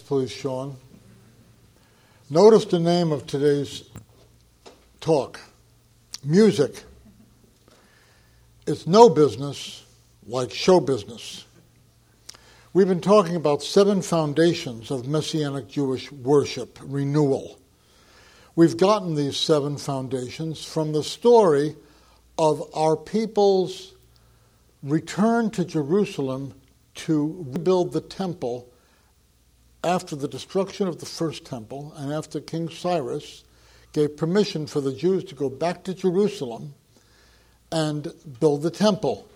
Please, Sean. Notice the name of today's talk music. It's no business like show business. We've been talking about seven foundations of Messianic Jewish worship renewal. We've gotten these seven foundations from the story of our people's return to Jerusalem to rebuild the temple after the destruction of the first temple and after King Cyrus gave permission for the Jews to go back to Jerusalem and build the temple.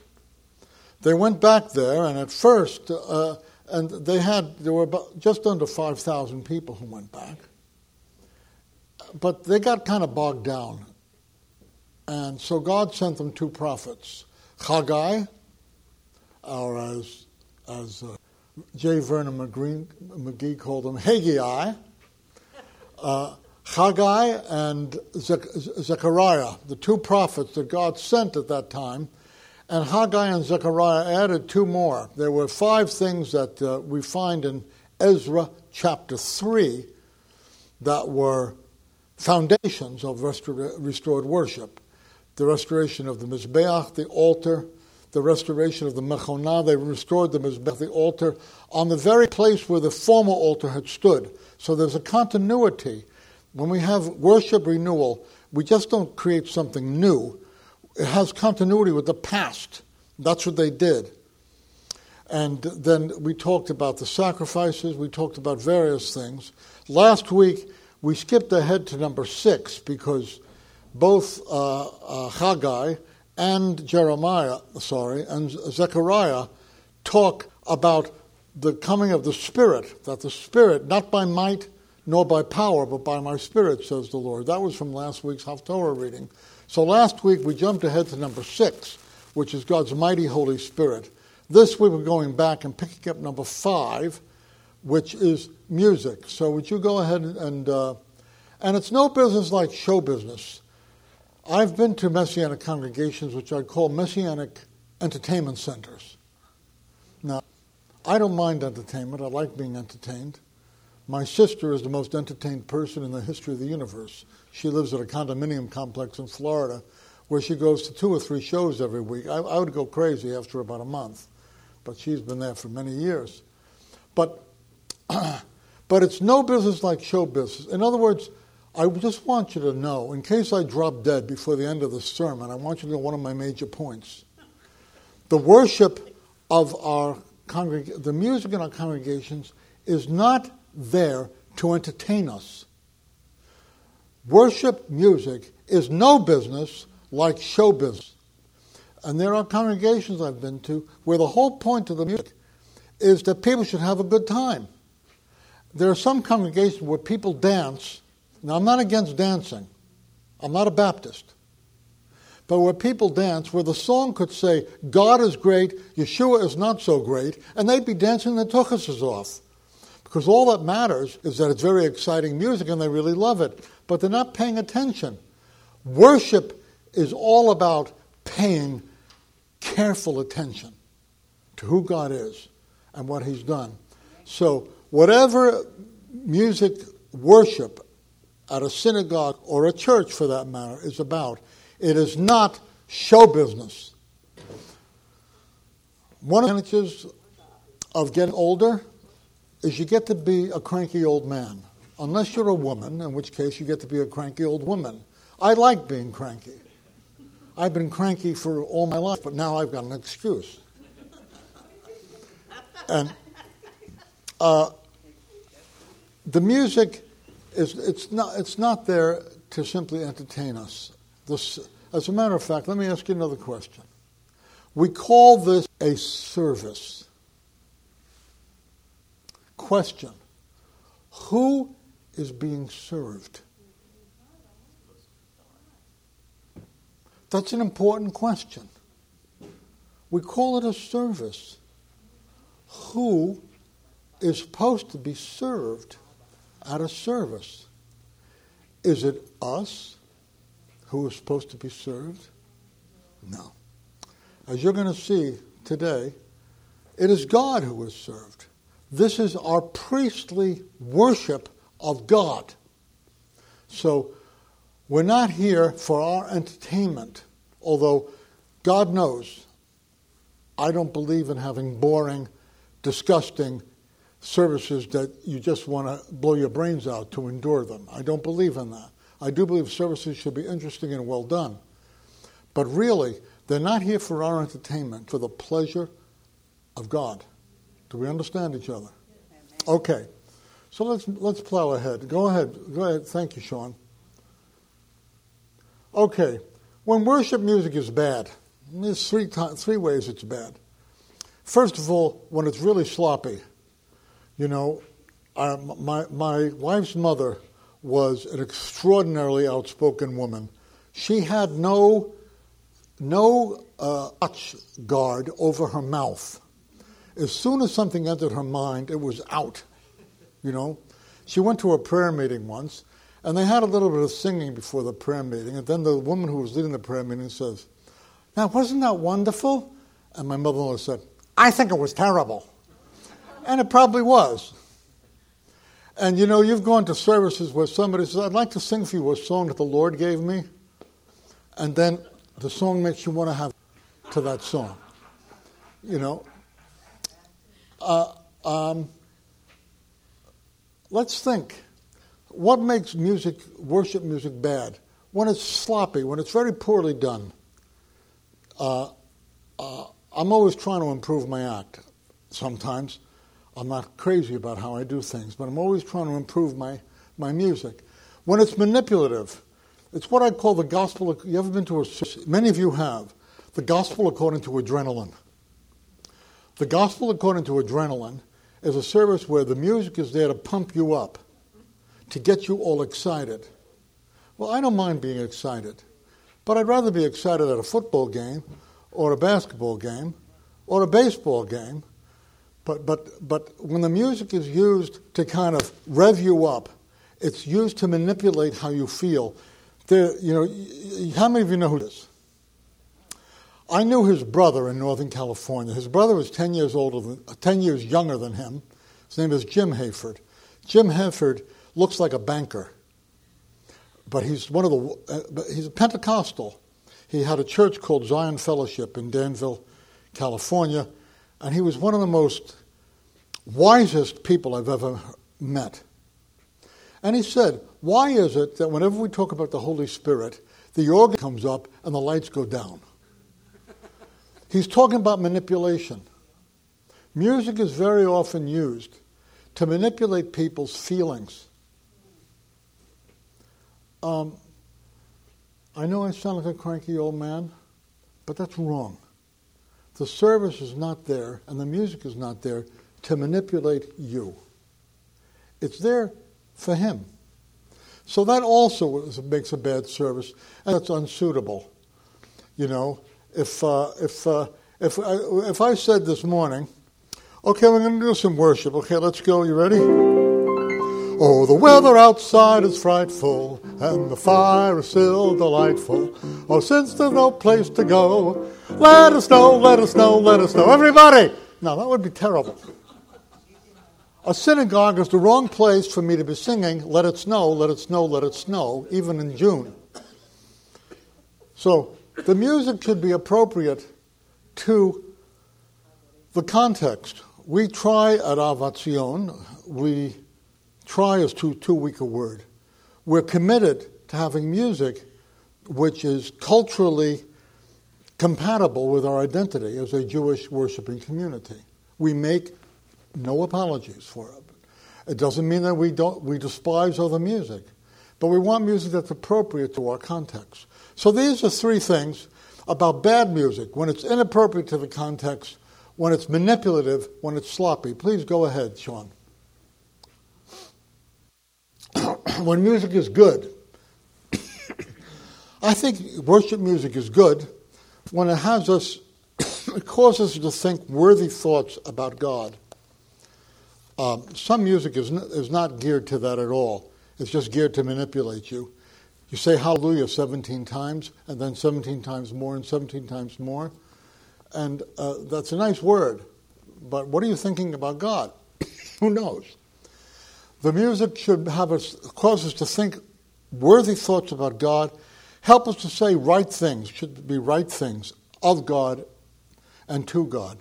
They went back there, and at first, uh, and they had there were about, just under five thousand people who went back, but they got kind of bogged down, and so God sent them two prophets, Haggai, or as as uh, J. Vernon McGee, McGee called them Haggai, uh, Haggai and Zechariah, the two prophets that God sent at that time. And Haggai and Zechariah added two more. There were five things that uh, we find in Ezra chapter 3 that were foundations of restored worship the restoration of the Mizbeach, the altar, the restoration of the Mechonah. They restored the Mizbeach, the altar, on the very place where the former altar had stood. So there's a continuity. When we have worship renewal, we just don't create something new. It has continuity with the past. That's what they did. And then we talked about the sacrifices, we talked about various things. Last week, we skipped ahead to number six because both uh, uh, Haggai and Jeremiah, sorry, and Zechariah talk about the coming of the Spirit, that the Spirit, not by might nor by power, but by my Spirit, says the Lord. That was from last week's Haftorah reading. So last week we jumped ahead to number six, which is God's mighty Holy Spirit. This week we're going back and picking up number five, which is music. So would you go ahead and, uh, and it's no business like show business. I've been to Messianic congregations, which I'd call Messianic entertainment centers. Now, I don't mind entertainment. I like being entertained. My sister is the most entertained person in the history of the universe. She lives at a condominium complex in Florida where she goes to two or three shows every week. I, I would go crazy after about a month, but she's been there for many years. But, but it's no business like show business. In other words, I just want you to know, in case I drop dead before the end of the sermon, I want you to know one of my major points. The worship of our congreg- the music in our congregations is not there to entertain us. Worship music is no business like show business. And there are congregations I've been to where the whole point of the music is that people should have a good time. There are some congregations where people dance now, I'm not against dancing. I'm not a Baptist. But where people dance, where the song could say, God is great, Yeshua is not so great, and they'd be dancing their tuchuses off. Because all that matters is that it's very exciting music and they really love it. But they're not paying attention. Worship is all about paying careful attention to who God is and what He's done. So, whatever music worship at a synagogue or a church for that matter is about. It is not show business. One of the advantages of getting older is you get to be a cranky old man. Unless you're a woman, in which case you get to be a cranky old woman. I like being cranky. I've been cranky for all my life, but now I've got an excuse. And uh, the music it's not it's not there to simply entertain us. This, as a matter of fact, let me ask you another question. We call this a service. Question Who is being served? That's an important question. We call it a service. Who is supposed to be served? At a service. Is it us who is supposed to be served? No. As you're going to see today, it is God who is served. This is our priestly worship of God. So we're not here for our entertainment, although God knows I don't believe in having boring, disgusting services that you just want to blow your brains out to endure them. I don't believe in that. I do believe services should be interesting and well done. But really, they're not here for our entertainment, for the pleasure of God. Do we understand each other? Okay. So let's let's plow ahead. Go ahead. Go ahead. Thank you, Sean. Okay. When worship music is bad, there's three three ways it's bad. First of all, when it's really sloppy. You know, my my wife's mother was an extraordinarily outspoken woman. She had no no uh, guard over her mouth. As soon as something entered her mind, it was out. You know, she went to a prayer meeting once, and they had a little bit of singing before the prayer meeting. And then the woman who was leading the prayer meeting says, "Now, wasn't that wonderful?" And my mother-in-law said, "I think it was terrible," and it probably was. And you know, you've gone to services where somebody says, I'd like to sing for you a song that the Lord gave me. And then the song makes you want to have to that song. You know, uh, um, let's think. What makes music, worship music, bad? When it's sloppy, when it's very poorly done. Uh, uh, I'm always trying to improve my act sometimes. I'm not crazy about how I do things, but I'm always trying to improve my, my music. When it's manipulative, it's what I call the gospel. You ever been to a, many of you have, the gospel according to adrenaline. The gospel according to adrenaline is a service where the music is there to pump you up, to get you all excited. Well, I don't mind being excited, but I'd rather be excited at a football game or a basketball game or a baseball game but, but, but when the music is used to kind of rev you up, it's used to manipulate how you feel. There, you know, how many of you know who this? I knew his brother in Northern California. His brother was 10 years older than, 10 years younger than him. His name is Jim Hayford. Jim Hayford looks like a banker, but he's one of the, uh, he's a Pentecostal. He had a church called Zion Fellowship in Danville, California, and he was one of the most wisest people I've ever met. And he said, Why is it that whenever we talk about the Holy Spirit, the organ comes up and the lights go down? He's talking about manipulation. Music is very often used to manipulate people's feelings. Um, I know I sound like a cranky old man, but that's wrong. The service is not there and the music is not there to manipulate you. It's there for him. So that also makes a bad service, and that's unsuitable. You know, if uh, if uh, if I, if I said this morning, okay, we're going to do some worship. Okay, let's go. You ready? Oh, the weather outside is frightful, and the fire is still delightful. Oh, since there's no place to go, let us know, let us know, let us know. Everybody! Now, that would be terrible. A synagogue is the wrong place for me to be singing, let it snow, let it snow, let it snow, even in June. So, the music should be appropriate to the context. We try at Ahavat Zion, we try is too, too weak a word. We're committed to having music which is culturally compatible with our identity as a Jewish worshiping community. We make no apologies for it. It doesn't mean that we don't we despise other music, but we want music that's appropriate to our context. So these are three things about bad music when it's inappropriate to the context, when it's manipulative, when it's sloppy. Please go ahead, Sean. when music is good, I think worship music is good when it has us, it causes us to think worthy thoughts about God. Um, some music is, n- is not geared to that at all. It's just geared to manipulate you. You say hallelujah 17 times, and then 17 times more, and 17 times more. And uh, that's a nice word, but what are you thinking about God? Who knows? The music should have us, cause us to think worthy thoughts about God, help us to say right things, should be right things of God and to God.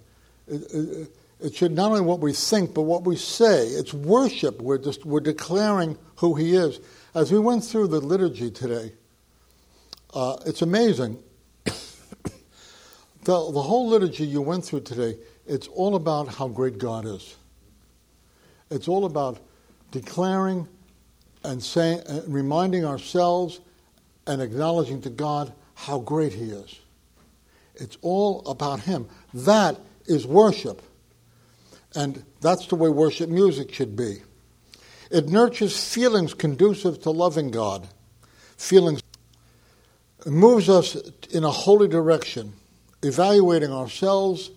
It, it, it should not only what we think, but what we say. It's worship. We're just we're declaring who He is. As we went through the liturgy today, uh, it's amazing. the, the whole liturgy you went through today, it's all about how great God is. It's all about declaring and saying, and reminding ourselves and acknowledging to God how great He is. It's all about Him. That is worship. And that's the way worship music should be. It nurtures feelings conducive to loving God. Feelings it moves us in a holy direction, evaluating ourselves.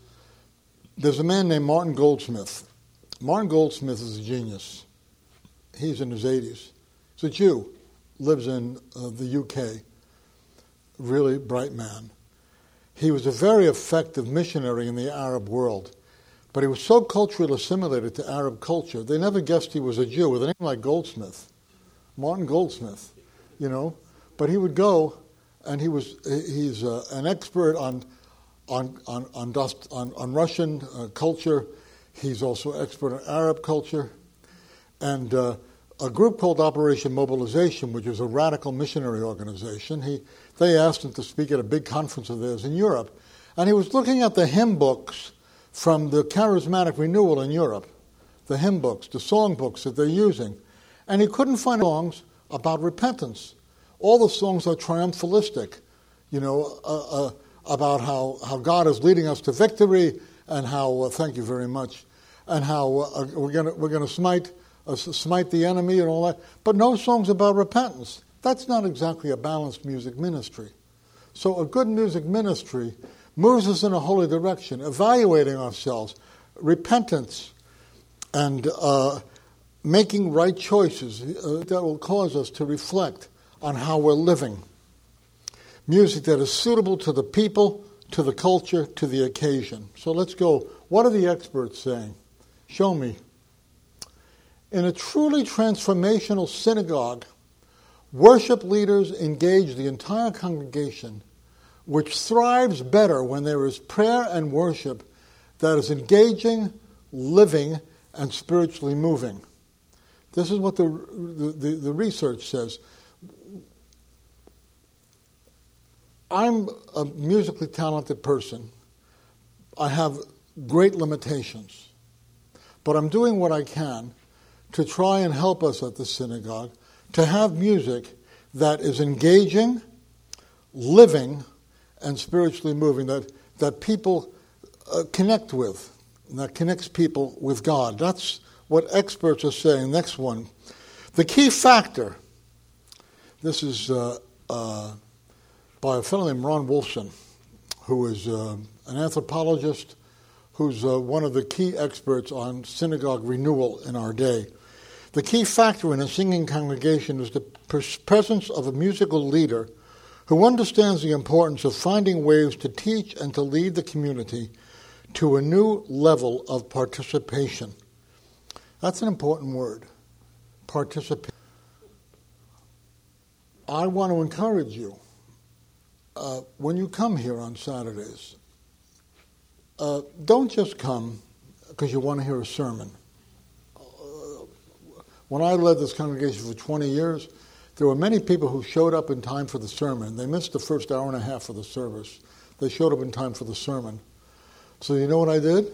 There's a man named Martin Goldsmith. Martin Goldsmith is a genius. He's in his 80s. He's a Jew, lives in uh, the UK. Really bright man. He was a very effective missionary in the Arab world, but he was so culturally assimilated to Arab culture, they never guessed he was a Jew with a name like Goldsmith, Martin Goldsmith, you know. But he would go, and he was he's uh, an expert on on on on, dust, on, on Russian uh, culture. He's also expert on Arab culture, and uh, a group called Operation Mobilization, which is a radical missionary organization. He they asked him to speak at a big conference of theirs in Europe. And he was looking at the hymn books from the charismatic renewal in Europe, the hymn books, the song books that they're using. And he couldn't find songs about repentance. All the songs are triumphalistic, you know, uh, uh, about how, how God is leading us to victory and how, uh, thank you very much, and how uh, we're going we're gonna smite, uh, smite the enemy and all that. But no songs about repentance. That's not exactly a balanced music ministry. So, a good music ministry moves us in a holy direction, evaluating ourselves, repentance, and uh, making right choices uh, that will cause us to reflect on how we're living. Music that is suitable to the people, to the culture, to the occasion. So let's go. What are the experts saying? Show me. In a truly transformational synagogue, Worship leaders engage the entire congregation, which thrives better when there is prayer and worship that is engaging, living, and spiritually moving. This is what the, the, the research says. I'm a musically talented person. I have great limitations. But I'm doing what I can to try and help us at the synagogue to have music that is engaging, living, and spiritually moving, that, that people uh, connect with, that connects people with God. That's what experts are saying. Next one. The key factor, this is uh, uh, by a fellow named Ron Wolfson, who is uh, an anthropologist who's uh, one of the key experts on synagogue renewal in our day. The key factor in a singing congregation is the presence of a musical leader who understands the importance of finding ways to teach and to lead the community to a new level of participation. That's an important word participation. I want to encourage you uh, when you come here on Saturdays, uh, don't just come because you want to hear a sermon. When I led this congregation for 20 years, there were many people who showed up in time for the sermon. They missed the first hour and a half of the service. They showed up in time for the sermon. So you know what I did?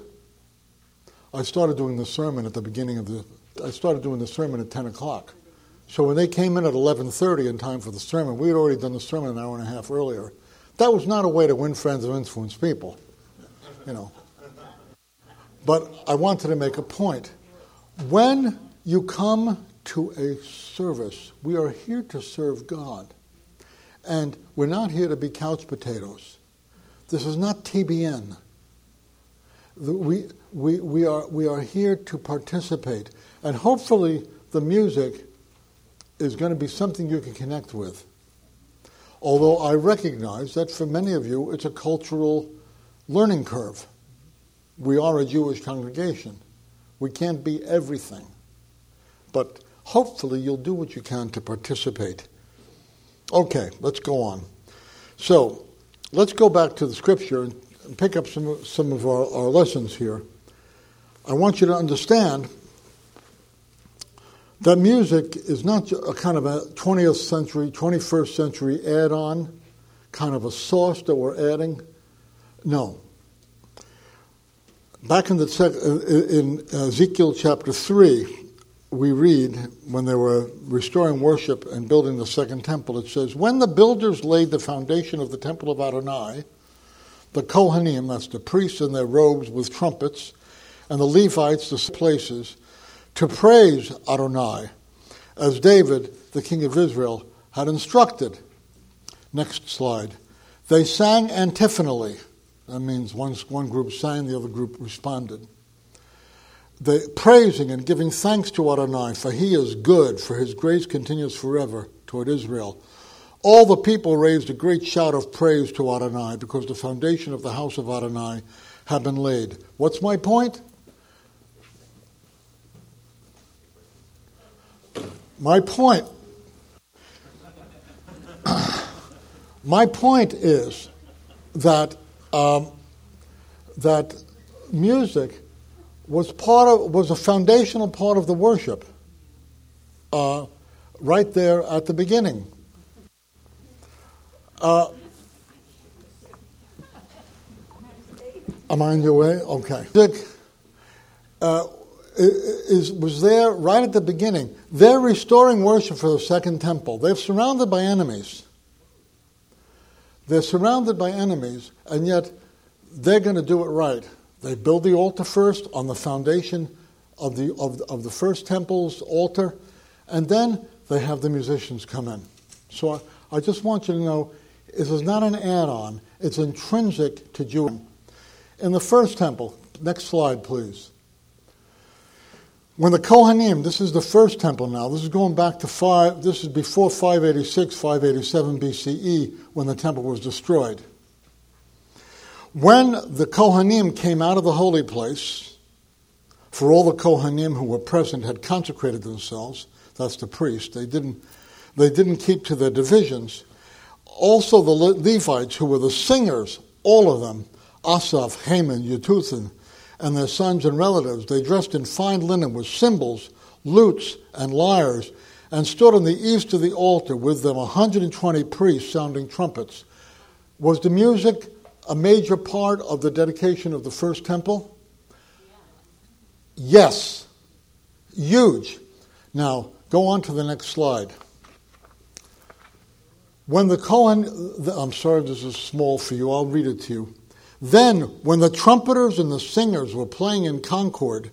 I started doing the sermon at the beginning of the. I started doing the sermon at 10 o'clock. So when they came in at 11:30 in time for the sermon, we had already done the sermon an hour and a half earlier. That was not a way to win friends and influence people, you know. But I wanted to make a point. When you come to a service. We are here to serve God. And we're not here to be couch potatoes. This is not TBN. We, we, we, are, we are here to participate. And hopefully, the music is going to be something you can connect with. Although I recognize that for many of you, it's a cultural learning curve. We are a Jewish congregation. We can't be everything. But hopefully you'll do what you can to participate. Okay, let's go on. So, let's go back to the scripture and pick up some, some of our, our lessons here. I want you to understand that music is not a kind of a 20th century, 21st century add on, kind of a sauce that we're adding. No. Back in, the, uh, in Ezekiel chapter 3, we read when they were restoring worship and building the second temple, it says, When the builders laid the foundation of the temple of Adonai, the Kohanim, that's the priests in their robes with trumpets, and the Levites, the places, to praise Adonai, as David, the king of Israel, had instructed. Next slide. They sang antiphonally. That means one, one group sang, the other group responded. The praising and giving thanks to Adonai, for he is good, for his grace continues forever toward Israel. All the people raised a great shout of praise to Adonai because the foundation of the house of Adonai had been laid. What's my point? My point. my point is that um, that music was part of was a foundational part of the worship. Uh, right there at the beginning. Uh, am I on your way? Okay. Music uh, is, was there right at the beginning. They're restoring worship for the second temple. They're surrounded by enemies. They're surrounded by enemies, and yet they're going to do it right. They build the altar first on the foundation of the, of, of the first temple's altar, and then they have the musicians come in. So I, I just want you to know this is not an add on, it's intrinsic to Judaism. In the first temple, next slide, please. When the Kohanim, this is the first temple now, this is going back to five, this is before 586, 587 BCE, when the temple was destroyed. When the Kohanim came out of the holy place, for all the Kohanim who were present had consecrated themselves, that's the priest, they didn't, they didn't keep to their divisions. Also, the Levites, who were the singers, all of them, Asaph, Heman, Yedutun, and their sons and relatives. They dressed in fine linen with cymbals, lutes, and lyres, and stood on the east of the altar with them 120 priests sounding trumpets. Was the music a major part of the dedication of the first temple? Yes. Huge. Now, go on to the next slide. When the Kohen, I'm sorry this is small for you, I'll read it to you. Then, when the trumpeters and the singers were playing in concord,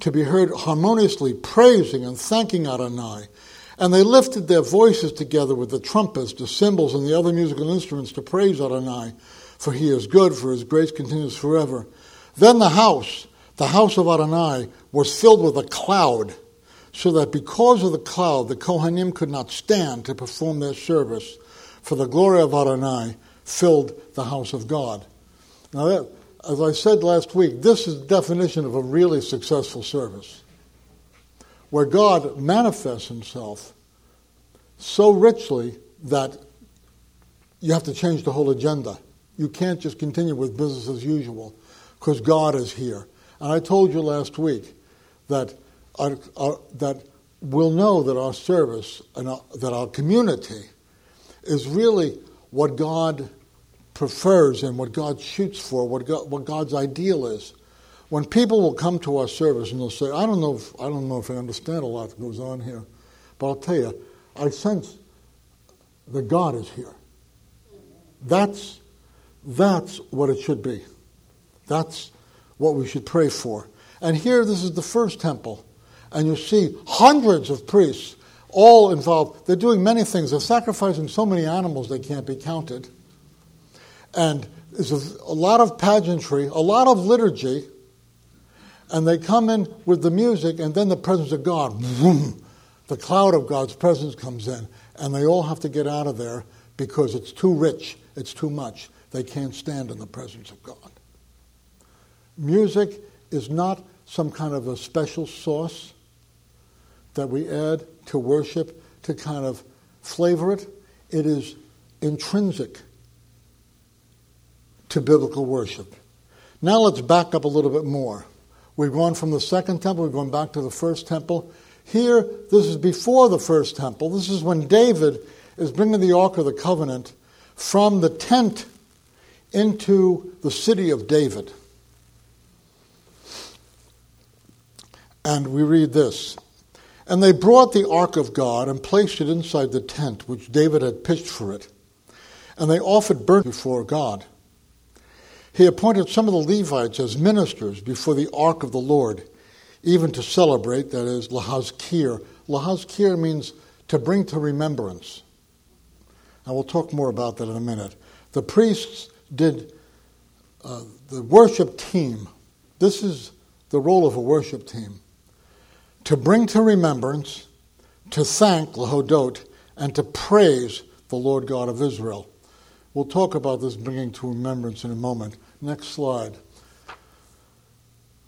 to be heard harmoniously praising and thanking Adonai, and they lifted their voices together with the trumpets, the cymbals, and the other musical instruments to praise Adonai, for he is good, for his grace continues forever. Then the house, the house of Adonai, was filled with a cloud, so that because of the cloud, the Kohanim could not stand to perform their service, for the glory of Adonai filled the house of God. Now, that, as I said last week, this is the definition of a really successful service, where God manifests himself so richly that you have to change the whole agenda. You can't just continue with business as usual because God is here. And I told you last week that, our, our, that we'll know that our service and our, that our community is really what God prefers and what God shoots for, what, God, what God's ideal is. When people will come to our service and they'll say, I don't, know if, I don't know if I understand a lot that goes on here, but I'll tell you, I sense that God is here. That's, that's what it should be. That's what we should pray for. And here, this is the first temple. And you see hundreds of priests all involved. They're doing many things. They're sacrificing so many animals they can't be counted. And there's a, a lot of pageantry, a lot of liturgy, and they come in with the music, and then the presence of God, vroom, the cloud of God's presence comes in, and they all have to get out of there because it's too rich, it's too much. They can't stand in the presence of God. Music is not some kind of a special sauce that we add to worship to kind of flavor it. It is intrinsic to biblical worship. Now let's back up a little bit more. We've gone from the second temple, we've gone back to the first temple. Here, this is before the first temple. This is when David is bringing the Ark of the Covenant from the tent into the city of David. And we read this And they brought the ark of God and placed it inside the tent which David had pitched for it. And they offered burnt before God. He appointed some of the Levites as ministers before the ark of the Lord, even to celebrate, that is, Lahazkir. Lahazkir means to bring to remembrance. And we'll talk more about that in a minute. The priests did uh, the worship team. This is the role of a worship team to bring to remembrance, to thank Lahodot, and to praise the Lord God of Israel. We'll talk about this bringing to remembrance in a moment. Next slide.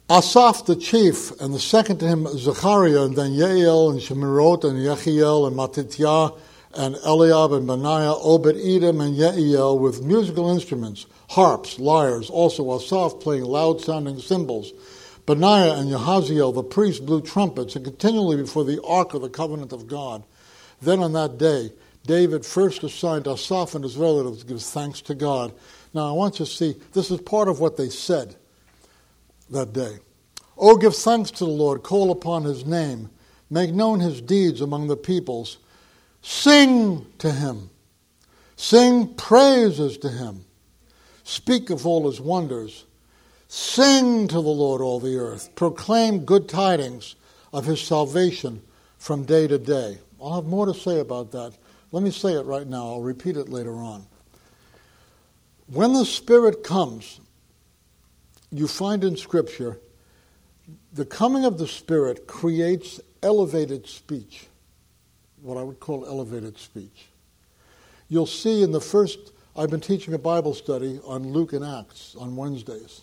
Asaph the chief, and the second to him Zechariah, and then Yael, and Shemirot, and Yechiel, and Matityaah, and Eliab, and Benaiah, Obed Edom, and Yeiel with musical instruments, harps, lyres, also Asaph playing loud sounding cymbals Benaiah and Jehaziel, the priests, blew trumpets and continually before the ark of the covenant of God. Then on that day, David first assigned Asaph and his relatives to give thanks to God. Now I want you to see, this is part of what they said that day. Oh, give thanks to the Lord, call upon his name, make known his deeds among the peoples. Sing to him, sing praises to him, speak of all his wonders. Sing to the Lord, all the earth. Proclaim good tidings of his salvation from day to day. I'll have more to say about that. Let me say it right now. I'll repeat it later on. When the Spirit comes, you find in Scripture, the coming of the Spirit creates elevated speech, what I would call elevated speech. You'll see in the first, I've been teaching a Bible study on Luke and Acts on Wednesdays.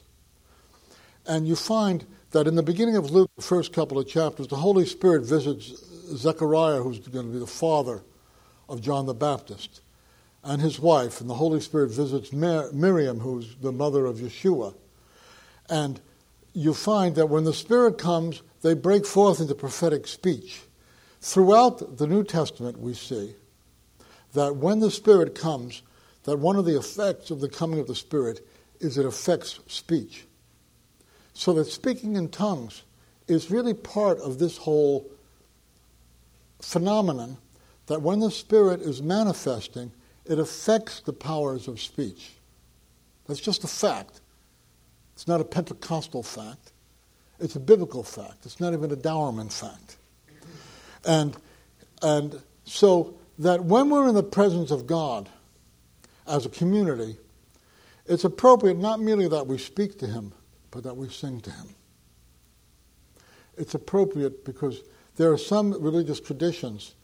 And you find that in the beginning of Luke, the first couple of chapters, the Holy Spirit visits Zechariah, who's going to be the father of John the Baptist, and his wife. And the Holy Spirit visits Mir- Miriam, who's the mother of Yeshua. And you find that when the Spirit comes, they break forth into prophetic speech. Throughout the New Testament, we see that when the Spirit comes, that one of the effects of the coming of the Spirit is it affects speech. So that speaking in tongues is really part of this whole phenomenon that when the Spirit is manifesting, it affects the powers of speech. That's just a fact. It's not a Pentecostal fact. It's a biblical fact. It's not even a Dauermann fact. And, and so that when we're in the presence of God as a community, it's appropriate not merely that we speak to Him, but that we sing to him. It's appropriate because there are some religious traditions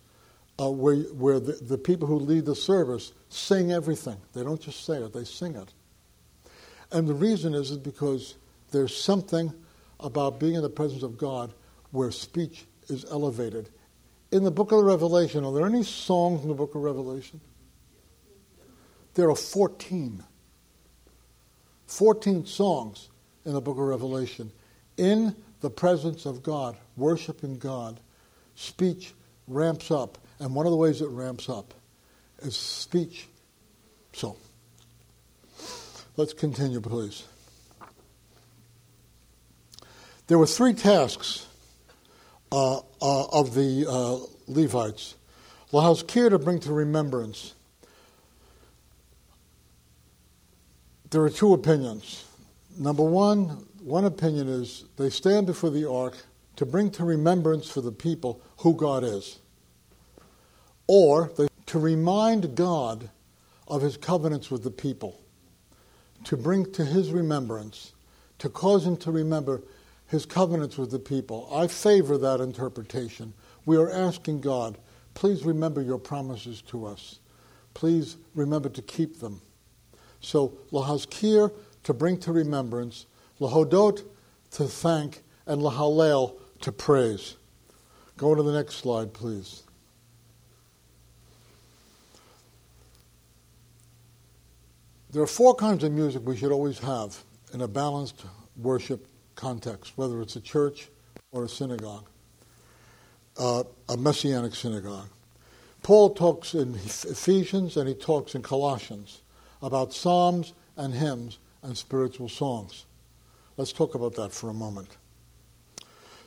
uh, where, where the, the people who lead the service sing everything. They don't just say it, they sing it. And the reason is, is because there's something about being in the presence of God where speech is elevated. In the book of Revelation, are there any songs in the book of Revelation? There are 14. 14 songs in the book of Revelation. In the presence of God, worshiping God, speech ramps up. And one of the ways it ramps up is speech. So, let's continue, please. There were three tasks uh, uh, of the uh, Levites. Lahazkir to bring to remembrance. There are two opinions. Number one, one opinion is they stand before the ark to bring to remembrance for the people who God is, or they, to remind God of his covenants with the people, to bring to his remembrance, to cause him to remember his covenants with the people. I favor that interpretation. We are asking God, please remember your promises to us. Please remember to keep them. So, Lahazkir to bring to remembrance, lahodot, to thank, and Hallel to praise. Go to the next slide, please. There are four kinds of music we should always have in a balanced worship context, whether it's a church or a synagogue, uh, a messianic synagogue. Paul talks in Ephesians and he talks in Colossians about psalms and hymns and spiritual songs. Let's talk about that for a moment.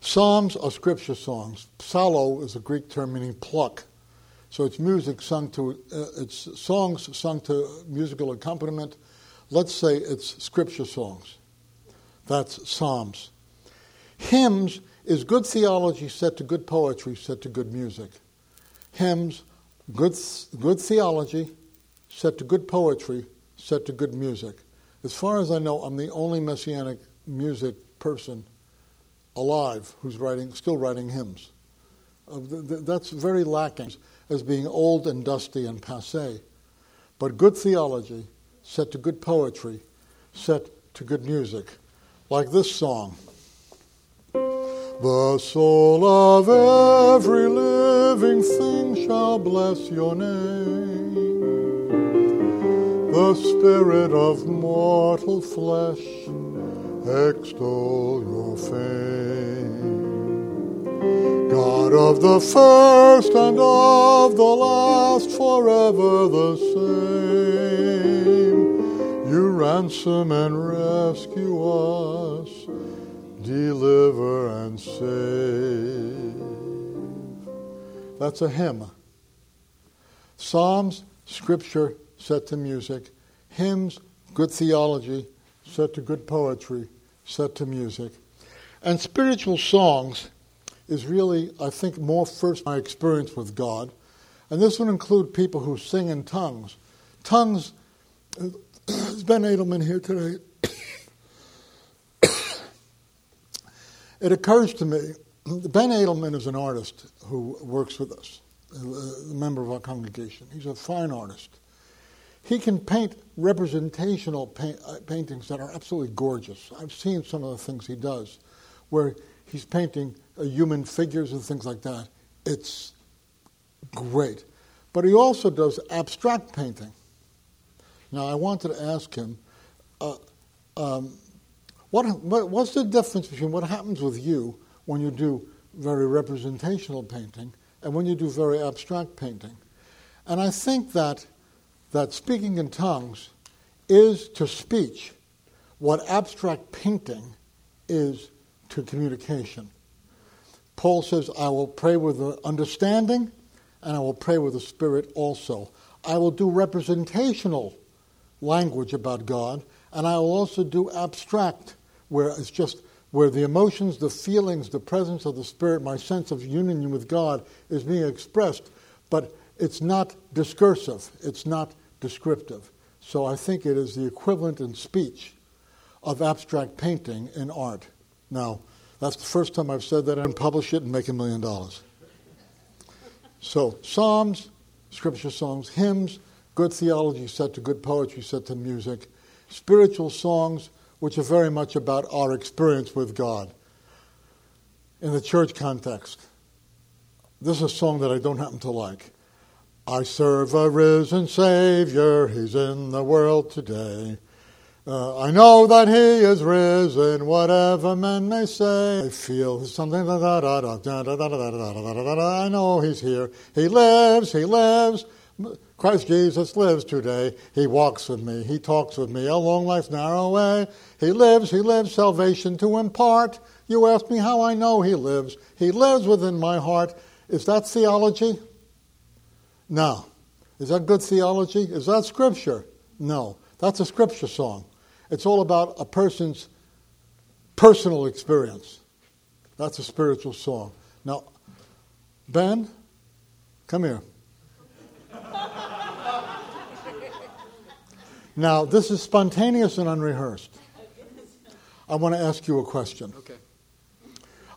Psalms are scripture songs. Psallo is a Greek term meaning pluck. So it's music sung to, uh, it's songs sung to musical accompaniment. Let's say it's scripture songs. That's Psalms. Hymns is good theology set to good poetry, set to good music. Hymns, good, good theology, set to good poetry, set to good music. As far as I know, I'm the only messianic music person alive who's writing, still writing hymns. Uh, that's very lacking as being old and dusty and passe. But good theology, set to good poetry, set to good music. Like this song. The soul of every living thing shall bless your name. The spirit of mortal flesh extol your fame. God of the first and of the last, forever the same. You ransom and rescue us, deliver and save. That's a hymn. Psalms, scripture set to music. Hymns, good theology set to good poetry, set to music. And spiritual songs is really, I think, more first my experience with God. And this would include people who sing in tongues. Tongues, is Ben Edelman here today? it occurs to me, Ben Edelman is an artist who works with us, a member of our congregation. He's a fine artist. He can paint representational paint, uh, paintings that are absolutely gorgeous. I've seen some of the things he does, where he's painting uh, human figures and things like that. It's great. But he also does abstract painting. Now, I wanted to ask him uh, um, what, what, what's the difference between what happens with you when you do very representational painting and when you do very abstract painting? And I think that that speaking in tongues is to speech what abstract painting is to communication. Paul says, I will pray with the understanding and I will pray with the spirit also. I will do representational language about God and I will also do abstract, where it's just where the emotions, the feelings, the presence of the spirit, my sense of union with God is being expressed, but it's not discursive, it's not descriptive. So I think it is the equivalent in speech of abstract painting in art. Now, that's the first time I've said that and publish it and make a million dollars. So, Psalms, scripture songs, hymns, good theology set to good poetry set to music, spiritual songs, which are very much about our experience with God in the church context. This is a song that I don't happen to like. I serve a risen Savior, He's in the world today. Uh, I know that He is risen, whatever men may say. I feel something. I know He's here. He lives, He lives. Christ Jesus lives today. He walks with me. He talks with me A long life's narrow way. He lives, He lives, salvation to impart. You ask me how I know He lives. He lives within my heart. Is that theology? No. Is that good theology? Is that scripture? No. That's a scripture song. It's all about a person's personal experience. That's a spiritual song. Now, Ben, come here. Now, this is spontaneous and unrehearsed. I want to ask you a question. Okay.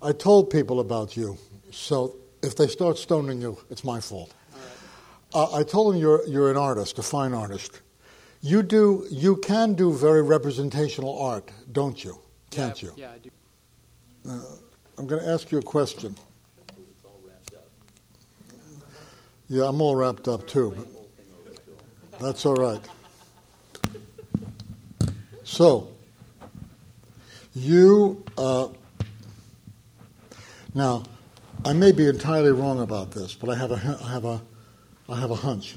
I told people about you, so if they start stoning you, it's my fault. Uh, I told them you're, you're an artist, a fine artist. You do, you can do very representational art, don't you? Can't yeah, you? Yeah, I do. Uh, I'm going to ask you a question. Yeah, I'm all wrapped up too, but that's all right. So, you, uh, now, I may be entirely wrong about this, but I have a, I have a, I have a hunch.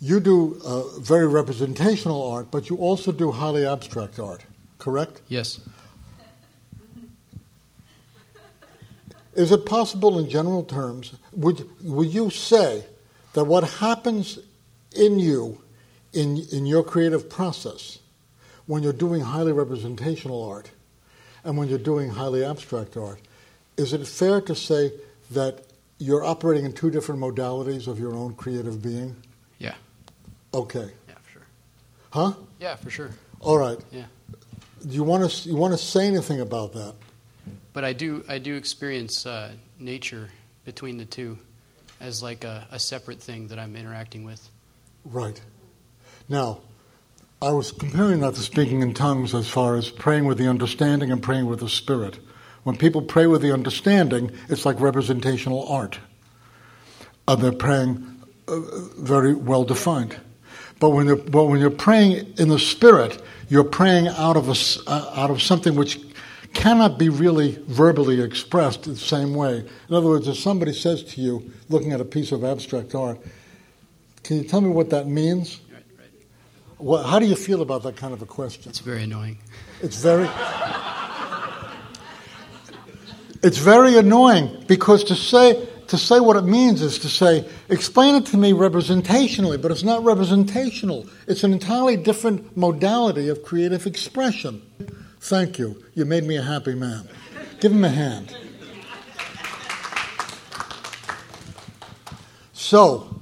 You do uh, very representational art, but you also do highly abstract art, correct? Yes. Is it possible, in general terms, would, would you say that what happens in you, in, in your creative process, when you're doing highly representational art and when you're doing highly abstract art, is it fair to say that you're operating in two different modalities of your own creative being? Yeah. Okay. Yeah, for sure. Huh? Yeah, for sure. All right. Yeah. Do you want to you want to say anything about that? But I do I do experience uh, nature between the two as like a, a separate thing that I'm interacting with. Right. Now, I was comparing that to speaking in tongues as far as praying with the understanding and praying with the spirit. When people pray with the understanding, it's like representational art. Uh, they're praying uh, very well defined. But when, you're, but when you're praying in the spirit, you're praying out of, a, uh, out of something which cannot be really verbally expressed the same way. In other words, if somebody says to you, looking at a piece of abstract art, can you tell me what that means? Right. How do you feel about that kind of a question? It's very annoying. It's very. it's very annoying because to say to say what it means is to say, explain it to me representationally, but it's not representational. It's an entirely different modality of creative expression. Thank you. You made me a happy man. Give him a hand. So,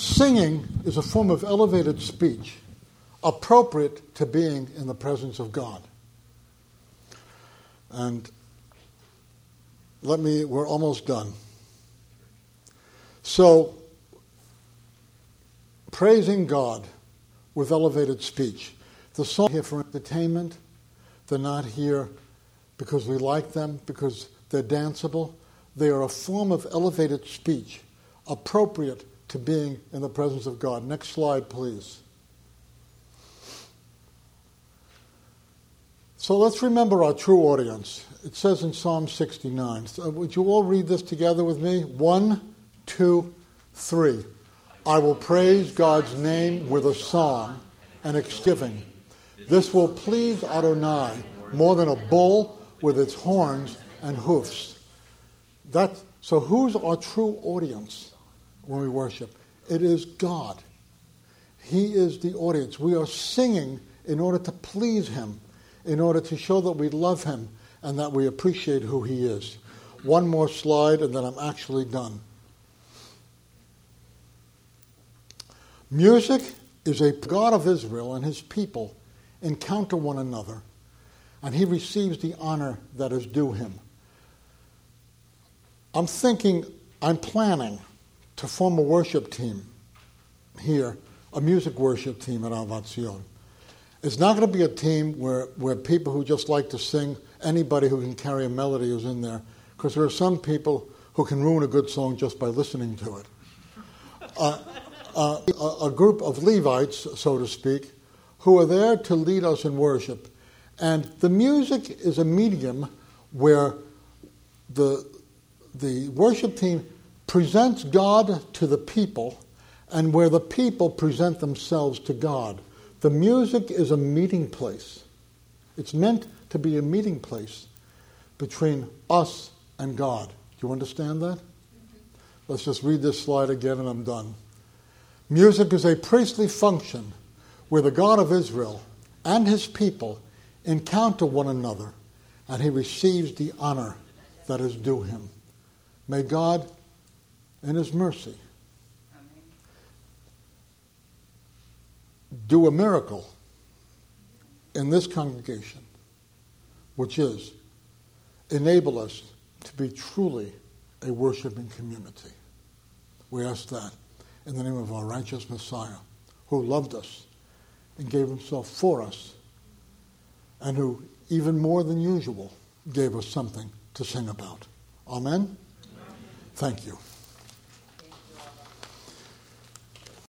singing is a form of elevated speech appropriate to being in the presence of God. And let me, we're almost done. So, praising God with elevated speech. The song here for entertainment, they're not here because we like them, because they're danceable. They are a form of elevated speech appropriate to being in the presence of God. Next slide, please. So let's remember our true audience. It says in Psalm 69. So would you all read this together with me? One, two, three. I will praise God's name with a song and thanksgiving. This will please Adonai more than a bull with its horns and hoofs. That, so, who's our true audience when we worship? It is God. He is the audience. We are singing in order to please Him, in order to show that we love Him and that we appreciate who He is. One more slide, and then I'm actually done. Music is a God of Israel and His people encounter one another, and he receives the honor that is due him. I'm thinking, I'm planning to form a worship team here, a music worship team at Ahavat Zion. It's not going to be a team where, where people who just like to sing, anybody who can carry a melody is in there, because there are some people who can ruin a good song just by listening to it. Uh, uh, a, a group of Levites, so to speak, who are there to lead us in worship. And the music is a medium where the, the worship team presents God to the people and where the people present themselves to God. The music is a meeting place. It's meant to be a meeting place between us and God. Do you understand that? Let's just read this slide again and I'm done. Music is a priestly function where the God of Israel and his people encounter one another and he receives the honor that is due him. May God, in his mercy, do a miracle in this congregation, which is enable us to be truly a worshiping community. We ask that in the name of our righteous Messiah, who loved us and gave himself for us, and who, even more than usual, gave us something to sing about. Amen? Thank you.